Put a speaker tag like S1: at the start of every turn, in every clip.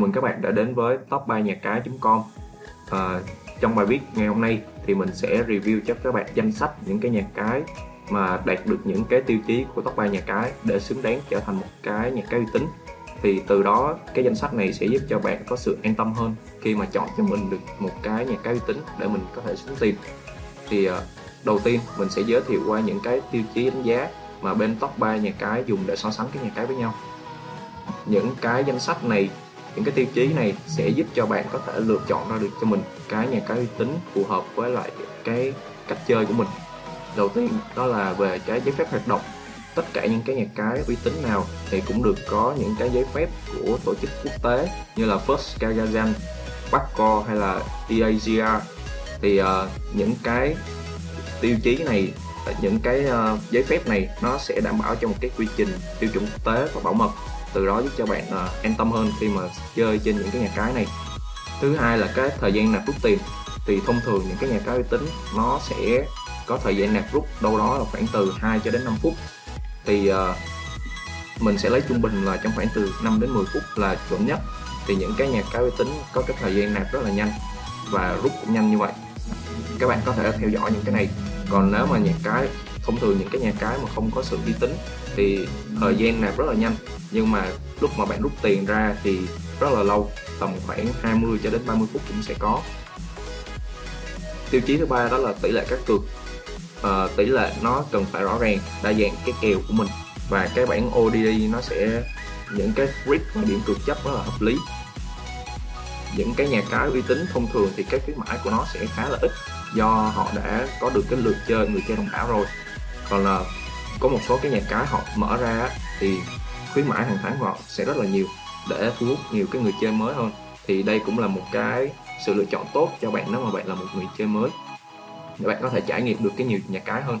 S1: mừng các bạn đã đến với top 3 nhà cái.com à, ờ, Trong bài viết ngày hôm nay thì mình sẽ review cho các bạn danh sách những cái nhà cái mà đạt được những cái tiêu chí của top 3 nhà cái để xứng đáng trở thành một cái nhà cái uy tín. Thì từ đó cái danh sách này sẽ giúp cho bạn có sự an tâm hơn khi mà chọn cho mình được một cái nhà cái uy tín để mình có thể xuống tiền thì à, đầu tiên mình sẽ giới thiệu qua những cái tiêu chí đánh giá mà bên top 3 nhà cái dùng để so sánh cái nhà cái với nhau. Những cái danh sách này những cái tiêu chí này sẽ giúp cho bạn có thể lựa chọn ra được cho mình cái nhà cái uy tín phù hợp với lại cái cách chơi của mình. Đầu tiên đó là về cái giấy phép hoạt động. Tất cả những cái nhà cái uy tín nào thì cũng được có những cái giấy phép của tổ chức quốc tế như là First Kagazan, Bakko hay là EAGR thì uh, những cái tiêu chí này những cái uh, giấy phép này nó sẽ đảm bảo cho một cái quy trình tiêu chuẩn quốc tế và bảo mật từ đó giúp cho bạn uh, an tâm hơn khi mà chơi trên những cái nhà cái này. Thứ hai là cái thời gian nạp rút tiền. Thì thông thường những cái nhà cái uy tín nó sẽ có thời gian nạp rút đâu đó là khoảng từ 2 cho đến 5 phút. Thì uh, mình sẽ lấy trung bình là trong khoảng từ 5 đến 10 phút là chuẩn nhất. Thì những cái nhà cái uy tín có cái thời gian nạp rất là nhanh và rút cũng nhanh như vậy. Các bạn có thể theo dõi những cái này. Còn nếu mà nhà cái thông thường những cái nhà cái mà không có sự uy tín thì thời gian nạp rất là nhanh. Nhưng mà lúc mà bạn rút tiền ra thì rất là lâu tầm khoảng 20 cho đến 30 phút cũng sẽ có. Tiêu chí thứ ba đó là tỷ lệ các cược. À, tỷ lệ nó cần phải rõ ràng đa dạng cái kèo của mình. Và cái bản ODD nó sẽ những cái risk và điểm cược chấp rất là hợp lý. Những cái nhà cái uy tín thông thường thì cái khuyến mãi của nó sẽ khá là ít do họ đã có được cái lượt chơi người chơi đông đảo rồi còn là có một số cái nhà cái họ mở ra thì khuyến mãi hàng tháng của họ sẽ rất là nhiều để thu hút nhiều cái người chơi mới hơn. Thì đây cũng là một cái sự lựa chọn tốt cho bạn nếu mà bạn là một người chơi mới. Để bạn có thể trải nghiệm được cái nhiều nhà cái hơn.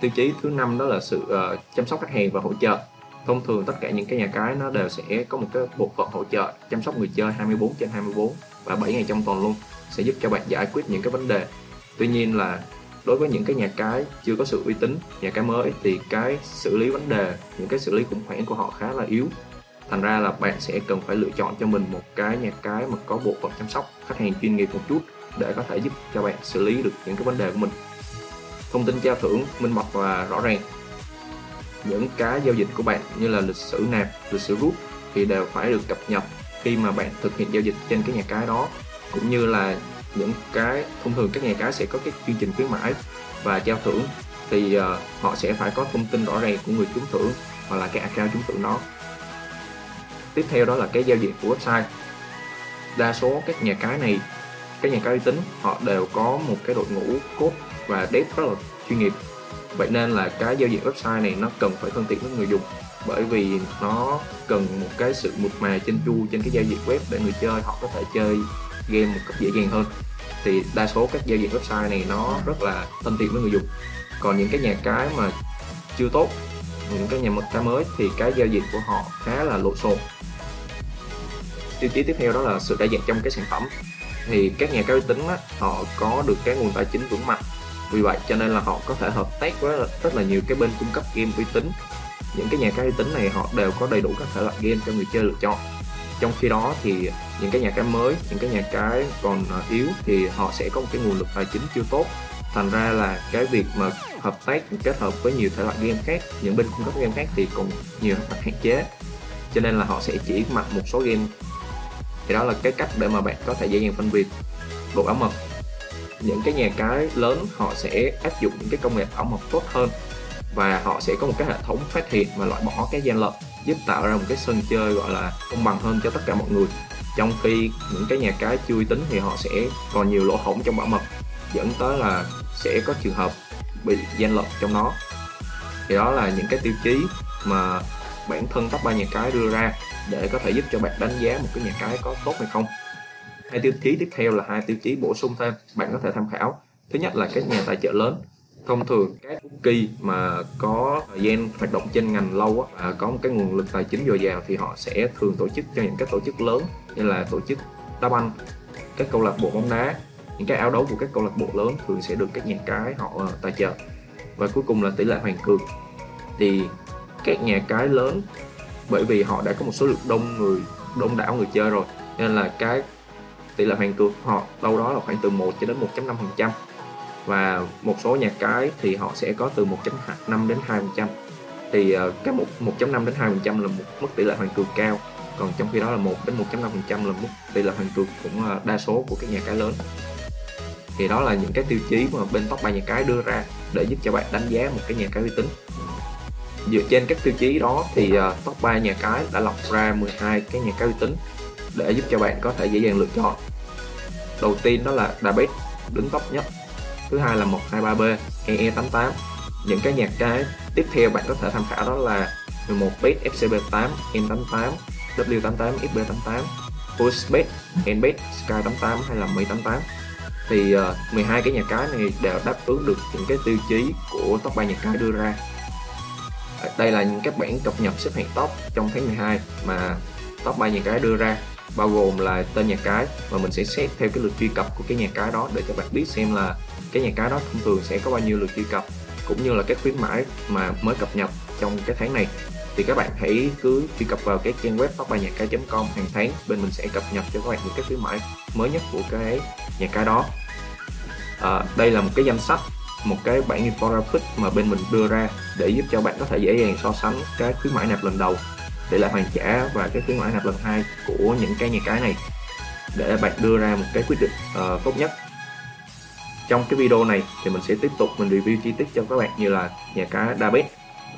S1: Tiêu chí thứ năm đó là sự uh, chăm sóc khách hàng và hỗ trợ. Thông thường tất cả những cái nhà cái nó đều sẽ có một cái bộ phận hỗ trợ chăm sóc người chơi 24 trên 24 và 7 ngày trong tuần luôn sẽ giúp cho bạn giải quyết những cái vấn đề. Tuy nhiên là đối với những cái nhà cái chưa có sự uy tín, nhà cái mới thì cái xử lý vấn đề, những cái xử lý khủng hoảng của họ khá là yếu. Thành ra là bạn sẽ cần phải lựa chọn cho mình một cái nhà cái mà có bộ phận chăm sóc, khách hàng chuyên nghiệp một chút để có thể giúp cho bạn xử lý được những cái vấn đề của mình. Thông tin trao thưởng, minh bạch và rõ ràng. Những cái giao dịch của bạn như là lịch sử nạp, lịch sử rút thì đều phải được cập nhật khi mà bạn thực hiện giao dịch trên cái nhà cái đó, cũng như là những cái thông thường các nhà cái sẽ có cái chương trình khuyến mãi và trao thưởng. Thì uh, họ sẽ phải có thông tin rõ ràng của người trúng thưởng hoặc là cái account trúng thưởng đó. Tiếp theo đó là cái giao diện của website. Đa số các nhà cái này các nhà cái uy tín họ đều có một cái đội ngũ code và dev rất là chuyên nghiệp. Vậy nên là cái giao diện website này nó cần phải thân thiện với người dùng bởi vì nó cần một cái sự mượt mà chân chu trên cái giao diện web để người chơi họ có thể chơi game một cách dễ dàng hơn. Thì đa số các giao diện website này nó rất là thân thiện với người dùng. Còn những cái nhà cái mà chưa tốt những cái nhà mật cái mới thì cái giao diện của họ khá là lộn xộn. Tiêu chí tiếp theo đó là sự đa dạng trong cái sản phẩm. Thì các nhà cái uy tín á, họ có được cái nguồn tài chính vững mạnh. Vì vậy cho nên là họ có thể hợp tác với rất là nhiều cái bên cung cấp game uy tín. Những cái nhà cái uy tín này họ đều có đầy đủ các thể loại game cho người chơi lựa chọn trong khi đó thì những cái nhà cái mới, những cái nhà cái còn à, yếu thì họ sẽ có một cái nguồn lực tài chính chưa tốt. Thành ra là cái việc mà hợp tác kết hợp với nhiều thể loại game khác, những bên cung cấp game khác thì còn nhiều mặt hạn chế. Cho nên là họ sẽ chỉ mặc một số game. Thì đó là cái cách để mà bạn có thể dễ dàng phân biệt độ bảo mật. Những cái nhà cái lớn họ sẽ áp dụng những cái công nghệ bảo mật tốt hơn và họ sẽ có một cái hệ thống phát hiện và loại bỏ cái gian lận giúp tạo ra một cái sân chơi gọi là công bằng hơn cho tất cả mọi người. Trong khi những cái nhà cái chưa uy tín thì họ sẽ còn nhiều lỗ hổng trong bảo mật, dẫn tới là sẽ có trường hợp bị gian lận trong nó. Thì đó là những cái tiêu chí mà bản thân top ba nhà cái đưa ra để có thể giúp cho bạn đánh giá một cái nhà cái có tốt hay không. Hai tiêu chí tiếp theo là hai tiêu chí bổ sung thêm, bạn có thể tham khảo. Thứ nhất là các nhà tài trợ lớn thông thường các cookie mà có thời gian hoạt động trên ngành lâu và có một cái nguồn lực tài chính dồi dào thì họ sẽ thường tổ chức cho những các tổ chức lớn như là tổ chức đá banh, các câu lạc bộ bóng đá. Những cái áo đấu của các câu lạc bộ lớn thường sẽ được các nhà cái họ ờ, tài trợ. Và cuối cùng là tỷ lệ hoàn cược thì các nhà cái lớn, bởi vì họ đã có một số lượng đông người, đông đảo người chơi rồi, nên là cái tỷ lệ hoàn cược họ đâu đó là khoảng từ 1 cho đến 1.5% và một số nhà cái thì họ sẽ có từ 1.5 đến 2% thì uh, cái 1.5 đến 2% là một mức tỷ lệ hoàn cược cao. Còn trong khi đó là 1 đến 1.5% là mức tỷ lệ hoàn cược cũng uh, đa số của các nhà cái lớn. Thì đó là những cái tiêu chí mà bên top 3 nhà cái đưa ra để giúp cho bạn đánh giá một cái nhà cái uy tín. Dựa trên các tiêu chí đó thì uh, top 3 nhà cái đã lọc ra 12 cái nhà cái uy tín để giúp cho bạn có thể dễ dàng lựa chọn. Đầu tiên đó là Dabet đứng top nhất thứ hai là 123B EE88 những cái nhạc cái tiếp theo bạn có thể tham khảo đó là 11 bit FCB8 N88 W88 FB88 Pulsebet Nbet Sky88 hay là Mi88 thì ờ, uh, 12 cái nhà cái này đều đáp ứng được những cái tiêu chí của top 3 nhà cái đưa ra. Ờ, đây là những các bản cập nhật xếp hạng top trong tháng 12 mà top 3 nhà cái đưa ra bao gồm là tên nhà cái. Và mình sẽ xét theo cái lượt truy cập của cái nhà cái đó để cho bạn biết xem là cái nhà cái đó thông thường sẽ có bao nhiêu lượt truy cập cũng như là các khuyến mãi mà mới cập nhật trong cái tháng này. Thì các bạn hãy cứ truy cập vào cái trang web top 3 nhà cái.com hàng tháng bên mình sẽ cập nhật cho các bạn những cái khuyến mãi mới nhất của cái nhà cái đó. À, đây là một cái danh sách một cái bản infographic mà bên mình đưa ra để giúp cho bạn có thể dễ dàng so sánh cái khuyến mãi nạp lần đầu để lại hoàn trả và cái khuyến mãi nạp lần hai của những cái nhà cái này để bạn đưa ra một cái quyết định uh, tốt nhất trong cái video này thì mình sẽ tiếp tục mình review chi tiết cho các bạn như là nhà cái David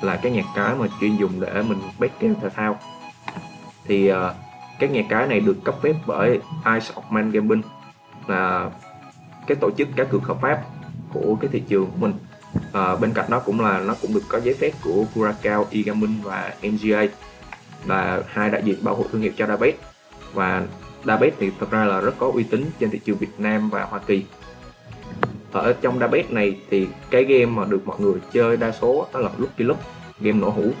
S1: là cái nhà cái mà chuyên dùng để mình bet kèo thể thao. Thì ờ, uh, các nhà cái này được cấp phép bởi Ice of Man Gambling là cái tổ chức cá cược hợp pháp của cái thị trường của mình. À, bên cạnh đó cũng là nó cũng được có giấy phép của Curacao, eGaming và MGA là hai đại diện bảo hộ thương hiệu cho Dabet và Dabet thì thật ra là rất có uy tín trên thị trường Việt Nam và Hoa Kỳ ở trong database này thì cái game mà được mọi người chơi đa số đó là Lucky lúc game nổ hũ.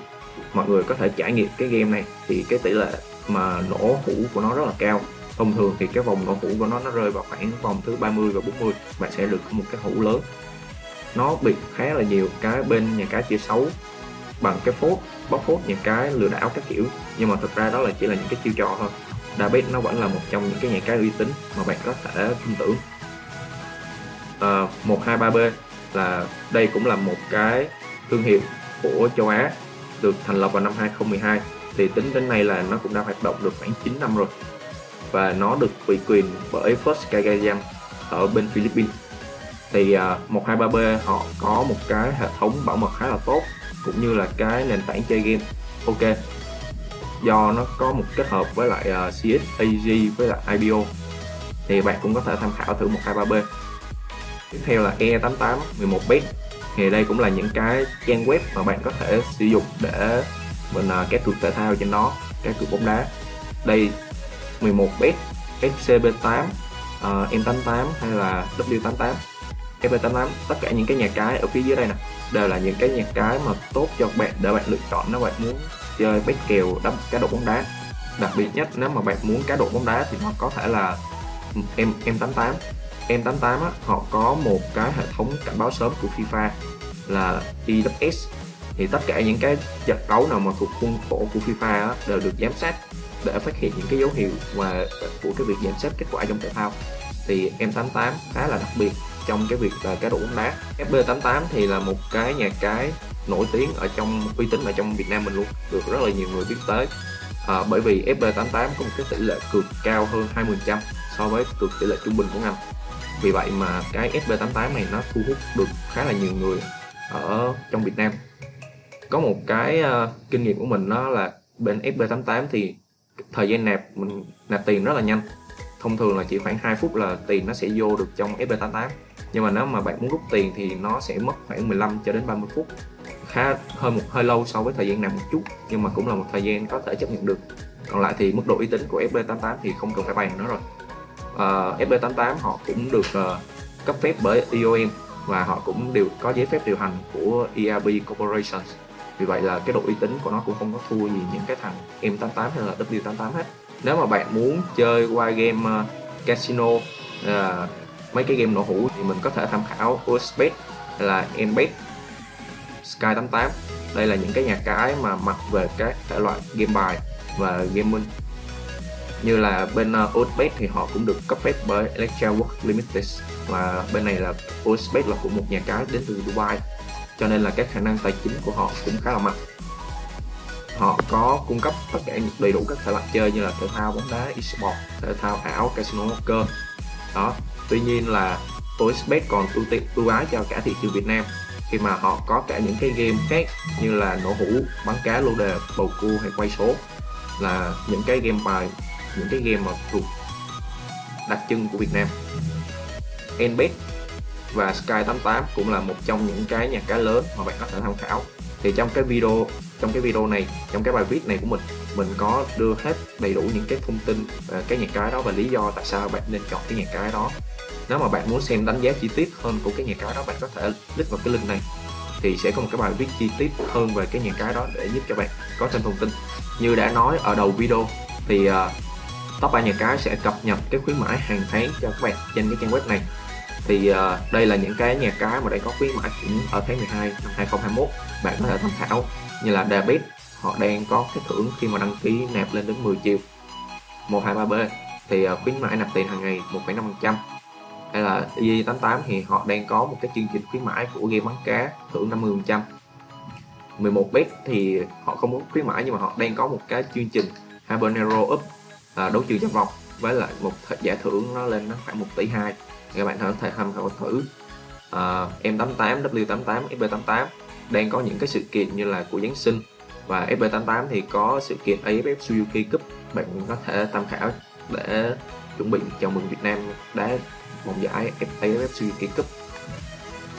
S1: Mọi người có thể trải nghiệm cái game này thì cái tỷ lệ mà nổ hũ của nó rất là cao. Thông thường thì cái vòng nổ hũ của nó nó rơi vào khoảng vòng thứ 30 và 40 bạn sẽ được một cái hũ lớn. Nó bị khá là nhiều cái bên nhà cái chia xấu bằng cái phốt, bóc phốt những cái lừa đảo các kiểu. Nhưng mà thực ra đó là chỉ là những cái chiêu trò thôi. David nó vẫn là một trong những cái nhà cái uy tín mà bạn có thể tin tưởng. 123B là đây cũng là một cái thương hiệu của châu Á được thành lập vào năm 2012 thì tính đến nay là nó cũng đã hoạt động được khoảng 9 năm rồi. Và nó được ủy quyền bởi First Kagayam ở bên Philippines. Thì à, uh, 123B họ có một cái hệ thống bảo mật khá là tốt cũng như là cái nền tảng chơi game. Ok. Do nó có một kết hợp với lại à, uh, CSAG với lại IBO thì bạn cũng có thể tham khảo thử 123B tiếp theo là E88 11bit thì đây cũng là những cái trang web mà bạn có thể sử dụng để mình uh, cá cược thể thao trên nó cá cược bóng đá. Đây 11bet FCB8 uh, M88 hay là W88 FB88 tất cả những cái nhà cái ở phía dưới đây nè đều là những cái nhà cái mà tốt cho bạn để bạn lựa chọn nếu bạn muốn chơi bet kèo đắp cá độ bóng đá. Đặc biệt nhất nếu mà bạn muốn cá độ bóng đá thì nó có thể là M M88 M88 á, họ có một cái hệ thống cảnh báo sớm của FIFA là EWS thì tất cả những cái trận đấu nào mà thuộc khuôn khổ của FIFA á, đều được giám sát để phát hiện những cái dấu hiệu mà của cái việc giám sát kết quả trong thể thao. Thì M88 khá là đặc biệt trong cái việc là cá độ bóng đá. FB88 thì là một cái nhà cái nổi tiếng ở trong uy tín ở trong Việt Nam mình luôn được rất là nhiều người biết tới. À, bởi vì FB88 có một cái tỷ lệ cược cao hơn 20% so với cược tỷ lệ trung bình của ngành vì vậy mà cái FB88 này nó thu hút được khá là nhiều người ở trong Việt Nam. Có một cái uh, kinh nghiệm của mình đó là bên FB88 thì thời gian nạp mình nạp tiền rất là nhanh. Thông thường là chỉ khoảng 2 phút là tiền nó sẽ vô được trong FB88 nhưng mà nếu mà bạn muốn rút tiền thì nó sẽ mất khoảng 15 cho đến 30 phút. Khá hơi một hơi lâu so với thời gian nằm một chút nhưng mà cũng là một thời gian có thể chấp nhận được. Còn lại thì mức độ uy tín của FB88 thì không cần phải bàn nữa rồi. Ờ, uh, FB88 họ cũng được uh, cấp phép bởi EOM và họ cũng đều có giấy phép điều hành của ERB Corporation vì vậy là cái độ uy tín của nó cũng không có thua gì những cái thằng M88 hay là W88 hết. Nếu mà bạn muốn chơi qua game uh, casino uh, mấy cái game nổ hũ thì mình có thể tham khảo USbet hay là Nbet Sky 88 đây là những cái nhà cái mà mặc về các thể loại game bài và gaming như là bên ờ, uh, Uzbek thì họ cũng được cấp phép bởi Electra Work Limited và bên này là Uzbek là của một nhà cái đến từ Dubai. Cho nên là các khả năng tài chính của họ cũng khá là mạnh. Họ có cung cấp tất cả đầy đủ các thể loại chơi như là thể thao bóng đá esports thể thao ảo casino poker. Đó tuy nhiên là Uzbek còn ưu tiên ưu ái cho cả thị trường Việt Nam. Khi mà họ có cả những cái game khác như là nổ hũ bắn cá lô đề bầu cua hay quay số là những cái game bài những cái game mà thuộc đặc trưng của Việt Nam. Nbet và Sky88 cũng là một trong những cái nhà cái lớn mà bạn có thể tham khảo. Thì trong cái video trong cái video này trong cái bài viết này của mình mình có đưa hết đầy đủ những cái thông tin về cái nhà cái đó và lý do tại sao bạn nên chọn cái nhà cái đó. Nếu mà bạn muốn xem đánh giá chi tiết hơn của cái nhà cái đó bạn có thể click vào cái link này. Thì sẽ có một cái bài viết chi tiết hơn về cái nhà cái đó để giúp cho bạn có thêm thông tin. Như đã nói ở đầu video thì uh, top 3 nhà cái sẽ cập nhật cái khuyến mãi hàng tháng cho các bạn trên cái trang web này. Thì uh, đây là những cái nhà cái mà đang có khuyến mãi cũng ở tháng 12 năm 2021 bạn có thể tham khảo như là David họ đang có cái thưởng khi mà đăng ký nạp lên đến 10 triệu. 123B thì uh, khuyến mãi nạp tiền hàng ngày 1,5% hay là Y88 thì họ đang có một cái chương trình khuyến mãi của game bắn cá thưởng 50% 11 bet thì họ không có khuyến mãi nhưng mà họ đang có một cái chương trình Habanero Up à, đấu trường trong vòng với lại một giải thưởng nó lên nó khoảng 1 tỷ 2 các bạn có thể tham khảo thử. Uh, M88, W88, FB88 đang có những cái sự kiện như là của Giáng sinh. Và FB88 thì có sự kiện AFF Suzuki Cup. Bạn có thể tham khảo để chuẩn bị chào mừng Việt Nam đá vòng giải AFF Suzuki Cup.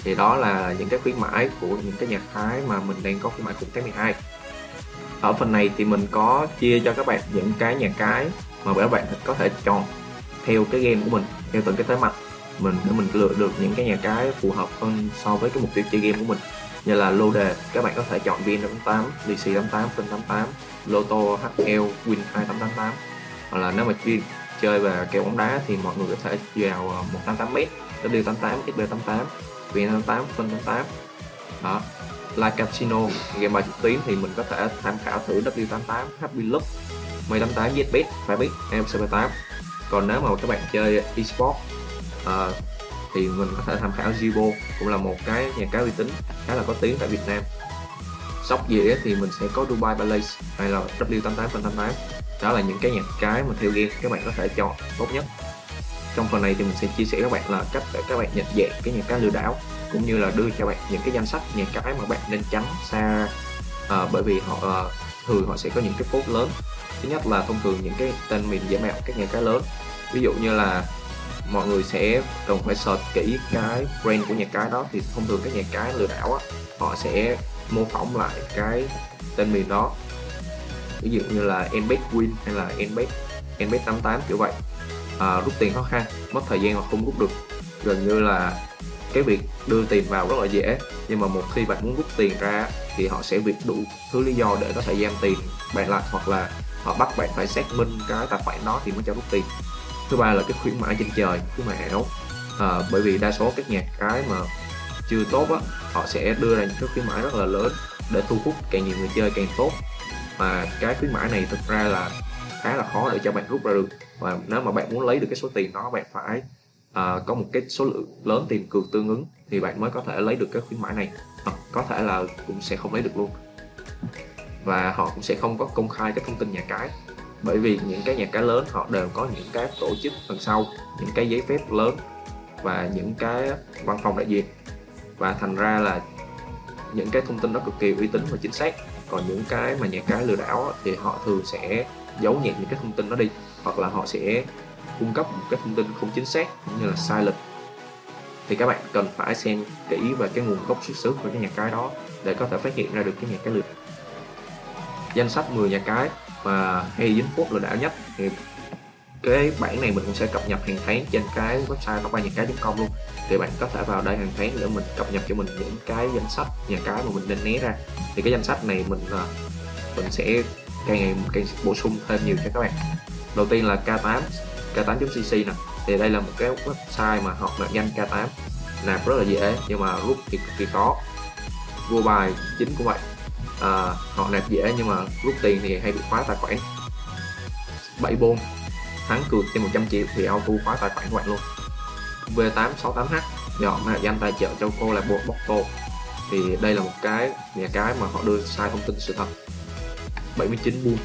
S1: Thì đó là những cái khuyến mãi của những cái nhà cái mà mình đang có khuyến mãi cùng tháng 12 ở phần này thì mình có chia cho các bạn những cái nhà cái mà các bạn có thể chọn theo cái game của mình theo từng cái thế mạnh mình để mình lựa được những cái nhà cái phù hợp hơn so với cái mục tiêu chơi game của mình. Như là lô đề các bạn có thể chọn VN88, DC88, Fin88, Lotto, HL, Win 2888 hoặc là nếu mà chuyên chơi về kèo bóng đá thì mọi người có thể vào 188m, W88, XB88, VN88, Fin88 đó. Live Casino game bài trực tuyến thì mình có thể tham khảo thử W88, Happy Loop, M88, ZBet, Fabit, MC8 còn nếu mà các bạn chơi eSports uh, ờ, thì mình có thể tham khảo Zibo cũng là một cái nhà cái uy tín khá là có tiếng tại Việt Nam. Sóc dĩa thì mình sẽ có Dubai Palace hay là W88 đó là những cái nhà cái mà theo game các bạn có thể chọn tốt nhất. Trong phần này thì mình sẽ chia sẻ các bạn là cách để các bạn nhận dạng cái nhà cái lừa đảo cũng như là đưa cho bạn những cái danh sách nhà cái mà bạn nên tránh xa à, bởi vì họ uh, thường họ sẽ có những cái phốt lớn thứ nhất là thông thường những cái tên miền giả mạo các nhà cái lớn. Ví dụ như là mọi người sẽ cần phải search kỹ cái brand của nhà cái đó. Thì thông thường các nhà cái lừa đảo á, họ sẽ mô phỏng lại cái tên miền đó. Ví dụ như là nbet win hay là nbet nbet 88 kiểu vậy. À, rút tiền khó khăn mất thời gian mà không rút được. Gần như là cái việc đưa tiền vào rất là dễ. Nhưng mà một khi bạn muốn rút tiền ra thì họ sẽ việc đủ thứ lý do để có thể giam tiền bạn lại hoặc là họ bắt bạn phải xác minh cái tài khoản đó thì mới cho rút tiền. Thứ ba là cái khuyến mãi trên trời khuyến mãi ảo à, bởi vì đa số các nhà cái mà chưa tốt á họ sẽ đưa ra những cái khuyến mãi rất là lớn để thu hút càng nhiều người chơi càng tốt. Mà cái khuyến mãi này thực ra là khá là khó để cho bạn rút ra được. Và nếu mà bạn muốn lấy được cái số tiền đó bạn phải à, có một cái số lượng lớn tiền cược tương ứng thì bạn mới có thể lấy được cái khuyến mãi này. À, có thể là cũng sẽ không lấy được luôn và họ cũng sẽ không có công khai các thông tin nhà cái. Bởi vì những cái nhà cái lớn, họ đều có những cái tổ chức phần sau, những cái giấy phép lớn và những cái văn phòng đại diện. Và thành ra là những cái thông tin đó cực kỳ uy tín và chính xác. Còn những cái mà nhà cái lừa đảo thì họ thường sẽ giấu nhẹm những cái thông tin đó đi, hoặc là họ sẽ cung cấp một cái thông tin không chính xác cũng như là sai lệch. Thì các bạn cần phải xem kỹ về cái nguồn gốc xuất xứ của cái nhà cái đó để có thể phát hiện ra được cái nhà cái lừa danh sách 10 nhà cái mà hay dính phút lừa đảo nhất. Thì cái bản này mình cũng sẽ cập nhật hàng tháng trên cái website tóc nhà cái.com luôn. Thì bạn có thể vào đây hàng tháng để mình cập nhật cho mình những cái danh sách nhà cái mà mình nên né ra. Thì cái danh sách này mình à, mình sẽ càng ngày càng bổ sung thêm nhiều cho các bạn. Đầu tiên là K8 K8.cc nè. Thì đây là một cái website mà họ mạo danh K8 nạp rất là dễ, nhưng mà rút thì cực kỳ khó. Vua bài chính của vậy à, họ nạp dễ nhưng mà rút tiền thì hay bị khóa tài khoản. 7 bôn. Thắng cược trên 100 triệu thì auto khóa tài khoản của bạn luôn. V868H nhỏ mã danh tài trợ cho cô là bộ tô. Thì đây là một cái nhà cái mà họ đưa sai thông tin sự thật. 79 buôn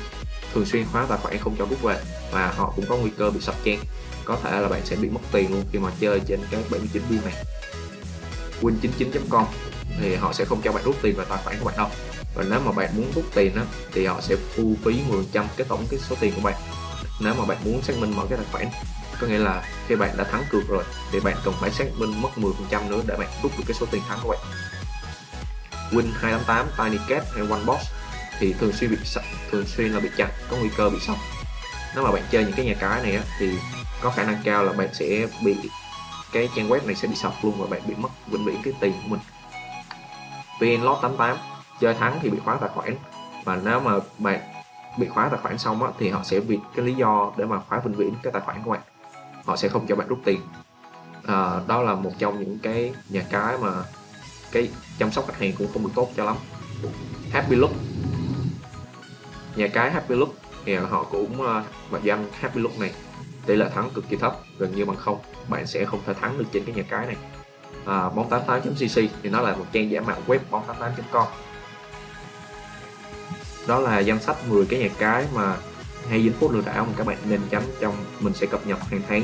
S1: thường xuyên khóa tài khoản không cho rút về và họ cũng có nguy cơ bị sập chen. Có thể là bạn sẽ bị mất tiền luôn khi mà chơi trên cái 79 buôn này. Win99.com thì họ sẽ không cho bạn rút tiền vào tài khoản của bạn đâu và nếu mà bạn muốn rút tiền đó, thì họ sẽ thu phí 10% cái tổng cái số tiền của bạn. Nếu mà bạn muốn xác minh mở cái tài khoản có nghĩa là khi bạn đã thắng cược rồi thì bạn cần phải xác minh mất 10% nữa để bạn rút được cái số tiền thắng của bạn. Win 288, Tiny Cat hay One Box thì thường xuyên bị thường xuyên là bị chặn có nguy cơ bị sập. Nếu mà bạn chơi những cái nhà cái này á, thì có khả năng cao là bạn sẽ bị cái trang web này sẽ bị sập luôn và bạn bị mất vĩnh viễn cái tiền của mình. VNLot 88 chơi thắng thì bị khóa tài khoản. Và nếu mà bạn bị khóa tài khoản xong á, thì họ sẽ vì cái lý do để mà khóa vĩnh viễn cái tài khoản của bạn. Họ sẽ không cho bạn rút tiền. À, đó là một trong những cái nhà cái mà cái chăm sóc khách hàng cũng không được tốt cho lắm. Happy Look. Nhà cái Happy Look thì họ cũng uh, danh Happy Look này. Tỷ lệ thắng cực kỳ thấp gần như bằng không. Bạn sẽ không thể thắng được trên cái nhà cái này. À, bóng 88.cc thì nó là một trang giả mạo web bóng 88.com đó là danh sách 10 cái nhà cái mà hay dính phút lừa đảo mà các bạn nên tránh trong mình sẽ cập nhật hàng tháng.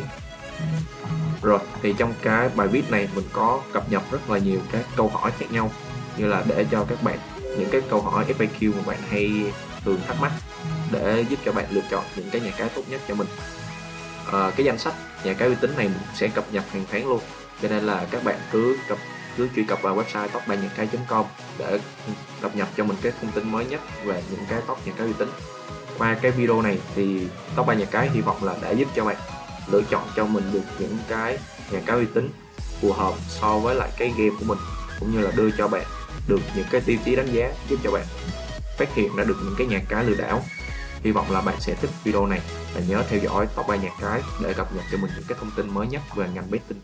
S1: Rồi thì trong cái bài viết này mình có cập nhật rất là nhiều các câu hỏi khác nhau. Như là để cho các bạn những cái câu hỏi FAQ mà bạn hay thường thắc mắc để giúp cho bạn lựa chọn những cái nhà cái tốt nhất cho mình. À, cái danh sách nhà cái uy tín này mình sẽ cập nhật hàng tháng luôn. Cho nên là các bạn cứ cập cứ truy cập vào website top 3 nhà cái.com để cập nhật cho mình cái thông tin mới nhất về những cái top nhà cái uy tín. Qua cái video này thì top 3 nhà cái hy vọng là đã giúp cho bạn lựa chọn cho mình được những cái nhà cái uy tín phù hợp so với lại cái game của mình, cũng như là đưa cho bạn được những cái tiêu chí đánh giá, giúp cho bạn phát hiện ra được những cái nhà cái lừa đảo. Hy vọng là bạn sẽ thích video này và nhớ theo dõi top 3 nhà cái để cập nhật cho mình những cái thông tin mới nhất về ngành betting.